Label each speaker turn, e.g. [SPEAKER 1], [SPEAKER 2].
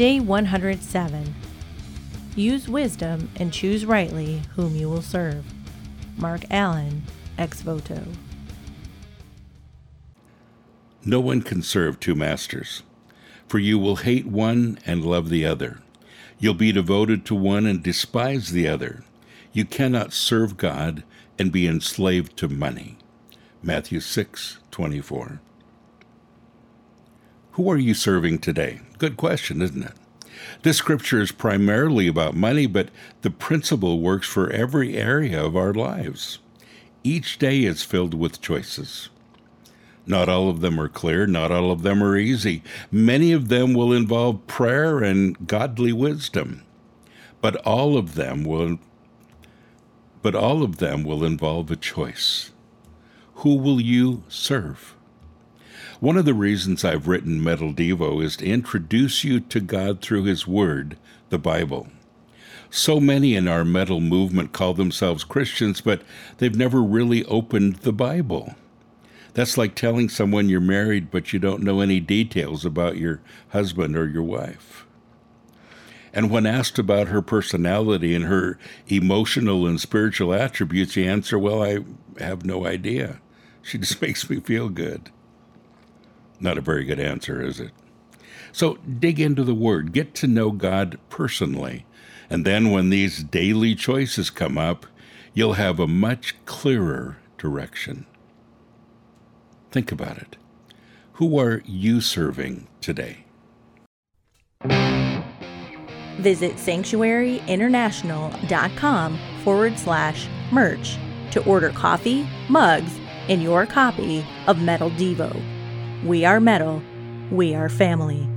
[SPEAKER 1] Day 107. Use wisdom and choose rightly whom you will serve. Mark Allen, ex voto.
[SPEAKER 2] No one can serve two masters, for you will hate one and love the other. You'll be devoted to one and despise the other. You cannot serve God and be enslaved to money. Matthew 6 24. Who are you serving today? Good question, isn't it? This scripture is primarily about money, but the principle works for every area of our lives. Each day is filled with choices. Not all of them are clear, not all of them are easy. Many of them will involve prayer and godly wisdom. But all of them will but all of them will involve a choice. Who will you serve? One of the reasons I've written Metal Devo is to introduce you to God through His Word, the Bible. So many in our metal movement call themselves Christians, but they've never really opened the Bible. That's like telling someone you're married, but you don't know any details about your husband or your wife. And when asked about her personality and her emotional and spiritual attributes, you answer, Well, I have no idea. She just makes me feel good. Not a very good answer, is it? So dig into the Word, get to know God personally, and then when these daily choices come up, you'll have a much clearer direction. Think about it. Who are you serving today?
[SPEAKER 1] Visit sanctuaryinternational.com forward slash merch to order coffee, mugs, and your copy of Metal Devo. We are metal. We are family.